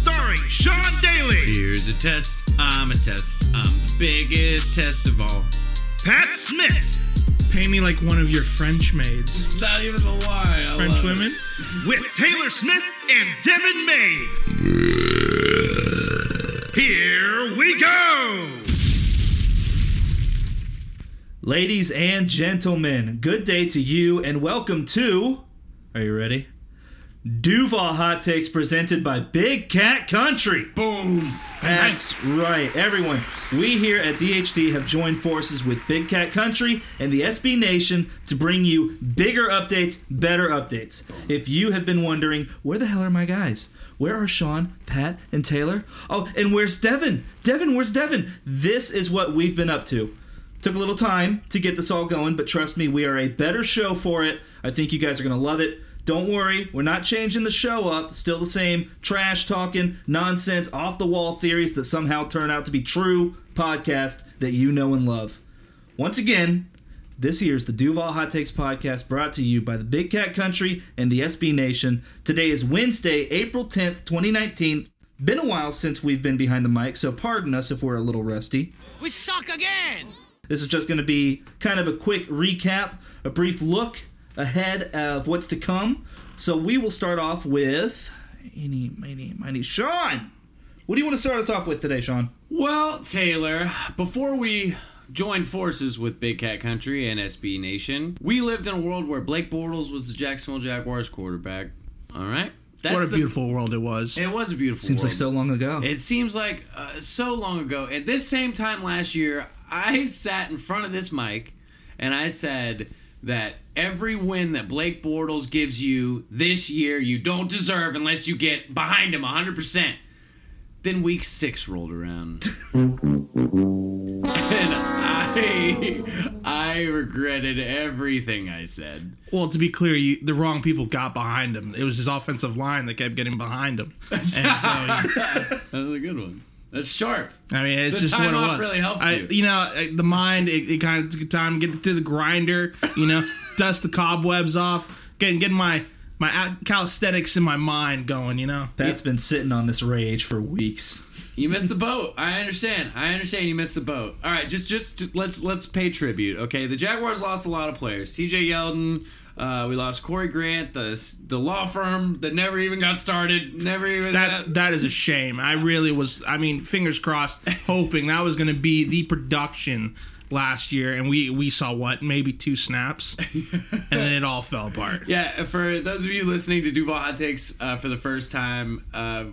starring Sean Daly, Here's a test. I'm a test. I'm the biggest test of all. Pat Smith, Pay me like one of your French maids. It's not even a lie. I French love women? with Taylor Smith and Devin May. Here we go. Ladies and gentlemen, good day to you and welcome to. Are you ready? Duval Hot Takes presented by Big Cat Country. Boom. That's right, everyone. We here at DHT have joined forces with Big Cat Country and the SB Nation to bring you bigger updates, better updates. If you have been wondering, where the hell are my guys? Where are Sean, Pat, and Taylor? Oh, and where's Devin? Devin, where's Devin? This is what we've been up to. Took a little time to get this all going, but trust me, we are a better show for it. I think you guys are going to love it. Don't worry, we're not changing the show up. Still the same trash talking, nonsense, off the wall theories that somehow turn out to be true podcast that you know and love. Once again, this here's the Duval Hot Takes podcast brought to you by the Big Cat Country and the SB Nation. Today is Wednesday, April 10th, 2019. Been a while since we've been behind the mic, so pardon us if we're a little rusty. We suck again! This is just going to be kind of a quick recap, a brief look ahead of what's to come. So we will start off with any, many, many. Sean, what do you want to start us off with today, Sean? Well, Taylor, before we joined forces with Big Cat Country and SB Nation, we lived in a world where Blake Bortles was the Jacksonville Jaguars quarterback. All right? That's What a the- beautiful world it was. It was a beautiful world. Seems like so long ago. It seems like uh, so long ago. At this same time last year, I sat in front of this mic and I said that every win that Blake Bortles gives you this year, you don't deserve unless you get behind him 100%. Then week six rolled around. and I, I regretted everything I said. Well, to be clear, you, the wrong people got behind him. It was his offensive line that kept getting behind him. And so, That was a good one. That's sharp. I mean, it's The just what it time off was. really helped I, you. you know, the mind, it, it kind of took time to get through the grinder, you know, dust the cobwebs off, getting, getting my, my calisthenics in my mind going, you know. Pat's been sitting on this rage for weeks. You missed the boat. I understand. I understand you missed the boat. All right, just just let's let's pay tribute. Okay, the Jaguars lost a lot of players. T.J. Yeldon. Uh, we lost Corey Grant, the the law firm that never even got started. Never even. That's that- that is a shame. I really was. I mean, fingers crossed, hoping that was going to be the production last year, and we we saw what maybe two snaps, and then it all fell apart. Yeah, for those of you listening to Duval Hot Takes uh, for the first time, uh,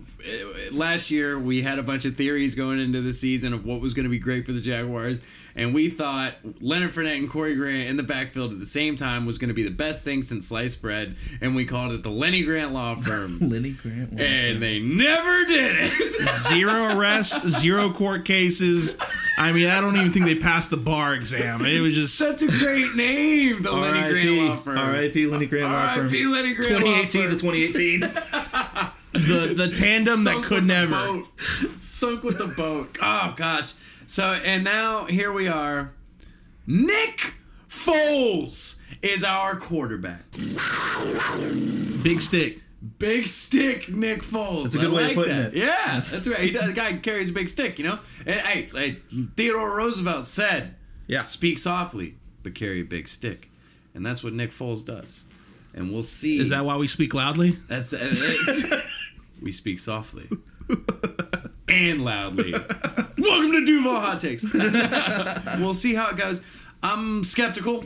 last year we had a bunch of theories going into the season of what was going to be great for the Jaguars, and we thought Leonard Fournette and Corey Grant in the backfield at the same time was going to be the best thing since sliced bread, and we called it the Lenny Grant Law Firm. Lenny Grant. and they never did it. Zero arrests, zero court cases. I mean, I don't even think they passed the bar exam. It was just Such a great name, the Lenny Grant Law Firm. R.I.P. Lenny Grant Law Firm. R.I.P. Lenny Grant Law 2018 to 2018. the the tandem that could never. Sunk with the boat. Oh gosh. So and now here we are. Nick Foles is our quarterback. Big stick. Big stick, Nick Foles. That's a good I way of like putting that. it. Yeah, that's right. He does. The guy carries a big stick, you know. And, hey, hey, Theodore Roosevelt said, Yeah. "Speak softly, but carry a big stick," and that's what Nick Foles does. And we'll see. Is that why we speak loudly? That's uh, it is. we speak softly and loudly. Welcome to Duval Hot Takes. we'll see how it goes. I'm skeptical.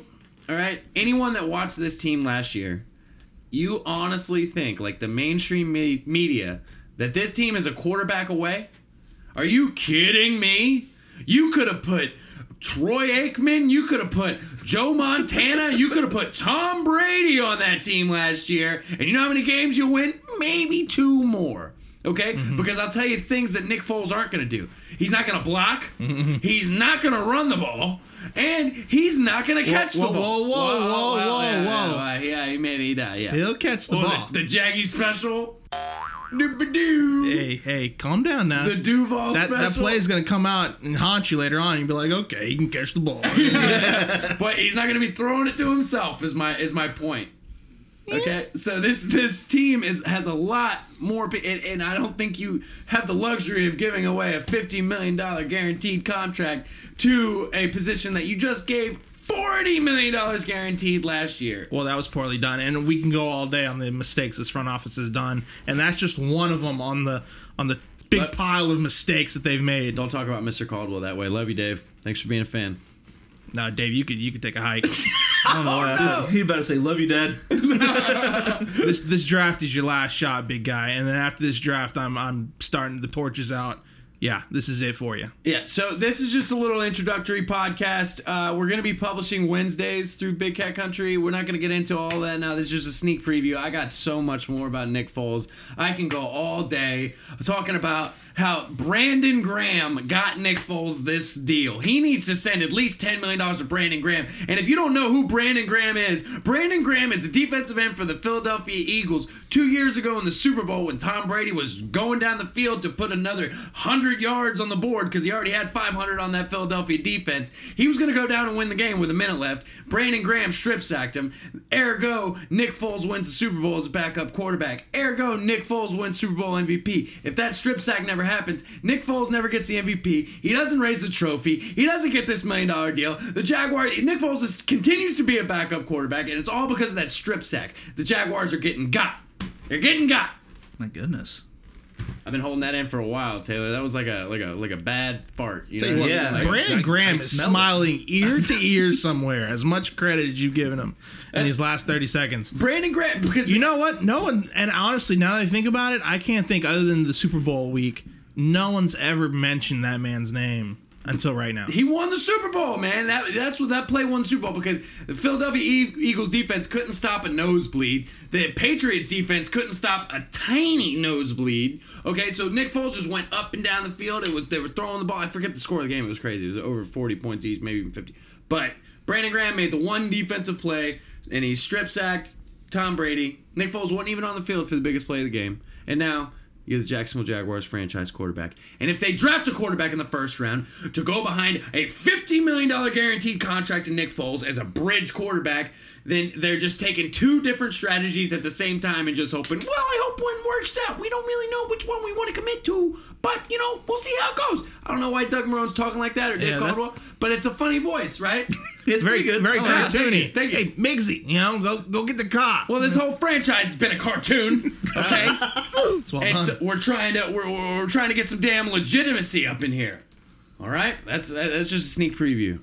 All right. Anyone that watched this team last year, you honestly think, like the mainstream me- media, that this team is a quarterback away? Are you kidding me? You could have put Troy Aikman, you could have put Joe Montana, you could have put Tom Brady on that team last year, and you know how many games you win? Maybe two more. Okay? Mm-hmm. Because I'll tell you things that Nick Foles aren't going to do. He's not going to block, mm-hmm. he's not going to run the ball, and he's not going to catch whoa, the ball. whoa, whoa, whoa, whoa, yeah, whoa. Yeah, yeah, he made it. He yeah. He'll catch the Oh, ball. The, the Jaggy special. Hey, hey, calm down now. The Duval that, special. that play is going to come out and haunt you later on. You'll be like, okay, he can catch the ball. but he's not going to be throwing it to himself. Is my is my point. Okay, so this this team is has a lot more, and, and I don't think you have the luxury of giving away a fifty million dollar guaranteed contract to a position that you just gave forty million dollars guaranteed last year. well, that was poorly done. And we can go all day on the mistakes this front office has done. And that's just one of them on the on the big But- pile of mistakes that they've made. Don't talk about Mr. Caldwell that way. Love you, Dave. Thanks for being a fan. No, Dave, you could you could take a hike. I don't. He about to say, "Love you, Dad." this this draft is your last shot, big guy. And then after this draft, I'm I'm starting the torches out. Yeah, this is it for you. Yeah, so this is just a little introductory podcast. Uh, we're going to be publishing Wednesdays through Big Cat Country. We're not going to get into all that now. This is just a sneak preview. I got so much more about Nick Foles. I can go all day talking about how Brandon Graham got Nick Foles this deal. He needs to send at least $10 million to Brandon Graham. And if you don't know who Brandon Graham is, Brandon Graham is the defensive end for the Philadelphia Eagles. Two years ago in the Super Bowl, when Tom Brady was going down the field to put another 100 yards on the board because he already had 500 on that Philadelphia defense, he was going to go down and win the game with a minute left. Brandon Graham strip sacked him. Ergo, Nick Foles wins the Super Bowl as a backup quarterback. Ergo, Nick Foles wins Super Bowl MVP. If that strip sack never happens, Nick Foles never gets the MVP. He doesn't raise the trophy. He doesn't get this million dollar deal. The Jaguars, Nick Foles is, continues to be a backup quarterback, and it's all because of that strip sack. The Jaguars are getting got. They're getting got. My goodness. I've been holding that in for a while, Taylor. That was like a like a like a bad fart. You know what I what, mean? yeah. Like- Brandon I- Graham is smell it. smiling ear to ear somewhere. As much credit as you've given him in these last thirty seconds. Brandon Graham, because You know what? No one, and honestly, now that I think about it, I can't think other than the Super Bowl week. No one's ever mentioned that man's name until right now. He won the Super Bowl, man. That that's what that play won the Super Bowl because the Philadelphia Eagles defense couldn't stop a nosebleed. The Patriots defense couldn't stop a tiny nosebleed. Okay, so Nick Foles just went up and down the field. It was they were throwing the ball. I forget the score of the game. It was crazy. It was over 40 points each, maybe even 50. But Brandon Graham made the one defensive play and he strip sacked Tom Brady. Nick Foles wasn't even on the field for the biggest play of the game. And now you're the Jacksonville Jaguars franchise quarterback. And if they draft a quarterback in the first round to go behind a $50 million guaranteed contract to Nick Foles as a bridge quarterback, then they're just taking two different strategies at the same time and just hoping, well, I hope one works out. We don't really know which one we want to commit to, but, you know, we'll see how it goes. I don't know why Doug Marrone's talking like that or Dick Yeah, Caldwell, but it's a funny voice, right? It's Very good. very I like it. thank you, cartoony. thank you. Hey, Migsy, you know, go go get the car. well, this whole franchise has been a cartoon, okay? It's well done. so we're trying to we're, we're trying to get some damn legitimacy up in here. All right, that's that's just a sneak preview.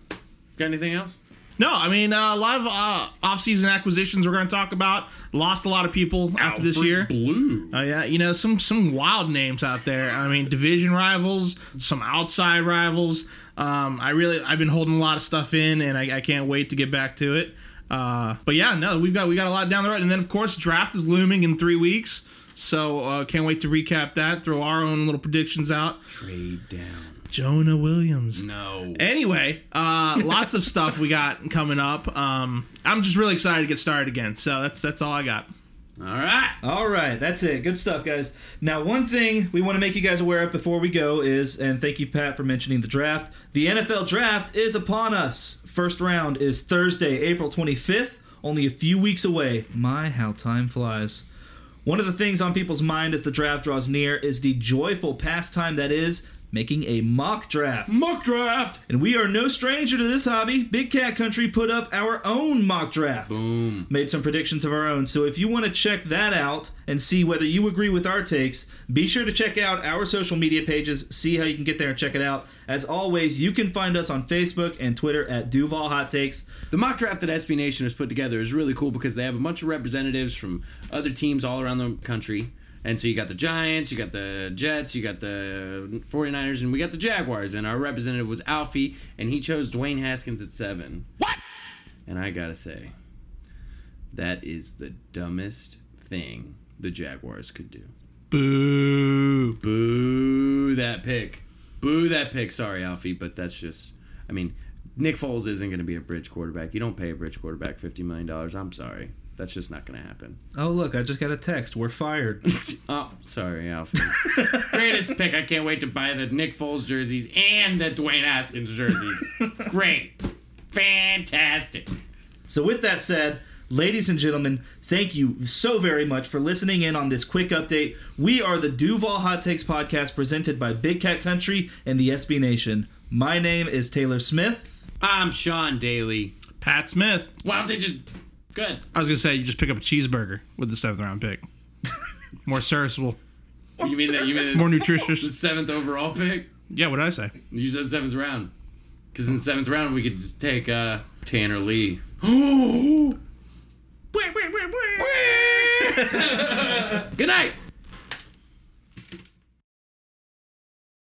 Got anything else? No, I mean uh, a lot of uh, off-season acquisitions we're going to talk about. Lost a lot of people after this year. Blue. Oh yeah, you know some some wild names out there. I mean, division rivals, some outside rivals. Um, I really I've been holding a lot of stuff in, and I, I can't wait to get back to it. Uh, but yeah, no, we've got we got a lot down the road, and then of course draft is looming in three weeks. So uh, can't wait to recap that. Throw our own little predictions out. Trade down. Jonah Williams. No. Anyway, uh, lots of stuff we got coming up. Um, I'm just really excited to get started again. So that's that's all I got. All right. All right, that's it. Good stuff, guys. Now, one thing we want to make you guys aware of before we go is, and thank you, Pat, for mentioning the draft. The NFL draft is upon us. First round is Thursday, April 25th, only a few weeks away. My, how time flies. One of the things on people's mind as the draft draws near is the joyful pastime that is making a mock draft. Mock draft. And we are no stranger to this hobby. Big Cat Country put up our own mock draft. Boom. Made some predictions of our own. So if you want to check that out and see whether you agree with our takes, be sure to check out our social media pages, see how you can get there and check it out. As always, you can find us on Facebook and Twitter at Duval Hot Takes. The mock draft that SB Nation has put together is really cool because they have a bunch of representatives from other teams all around the country. And so you got the Giants, you got the Jets, you got the 49ers, and we got the Jaguars. And our representative was Alfie, and he chose Dwayne Haskins at seven. What? And I gotta say, that is the dumbest thing the Jaguars could do. Boo. Boo that pick. Boo that pick. Sorry, Alfie, but that's just. I mean, Nick Foles isn't going to be a bridge quarterback. You don't pay a bridge quarterback $50 million. I'm sorry. That's just not going to happen. Oh, look, I just got a text. We're fired. Oh, sorry, Alfie. Greatest pick. I can't wait to buy the Nick Foles jerseys and the Dwayne Haskins jerseys. Great. Fantastic. So, with that said, ladies and gentlemen, thank you so very much for listening in on this quick update. We are the Duval Hot Takes podcast presented by Big Cat Country and the SB Nation. My name is Taylor Smith. I'm Sean Daly. Pat Smith. Why don't they just. Good. I was gonna say you just pick up a cheeseburger with the seventh round pick. More serviceable, You mean that? You mean more nutritious. the seventh overall pick? Yeah, what did I say? You said seventh round. Because in the seventh round, we could just take uh, Tanner Lee. Good night.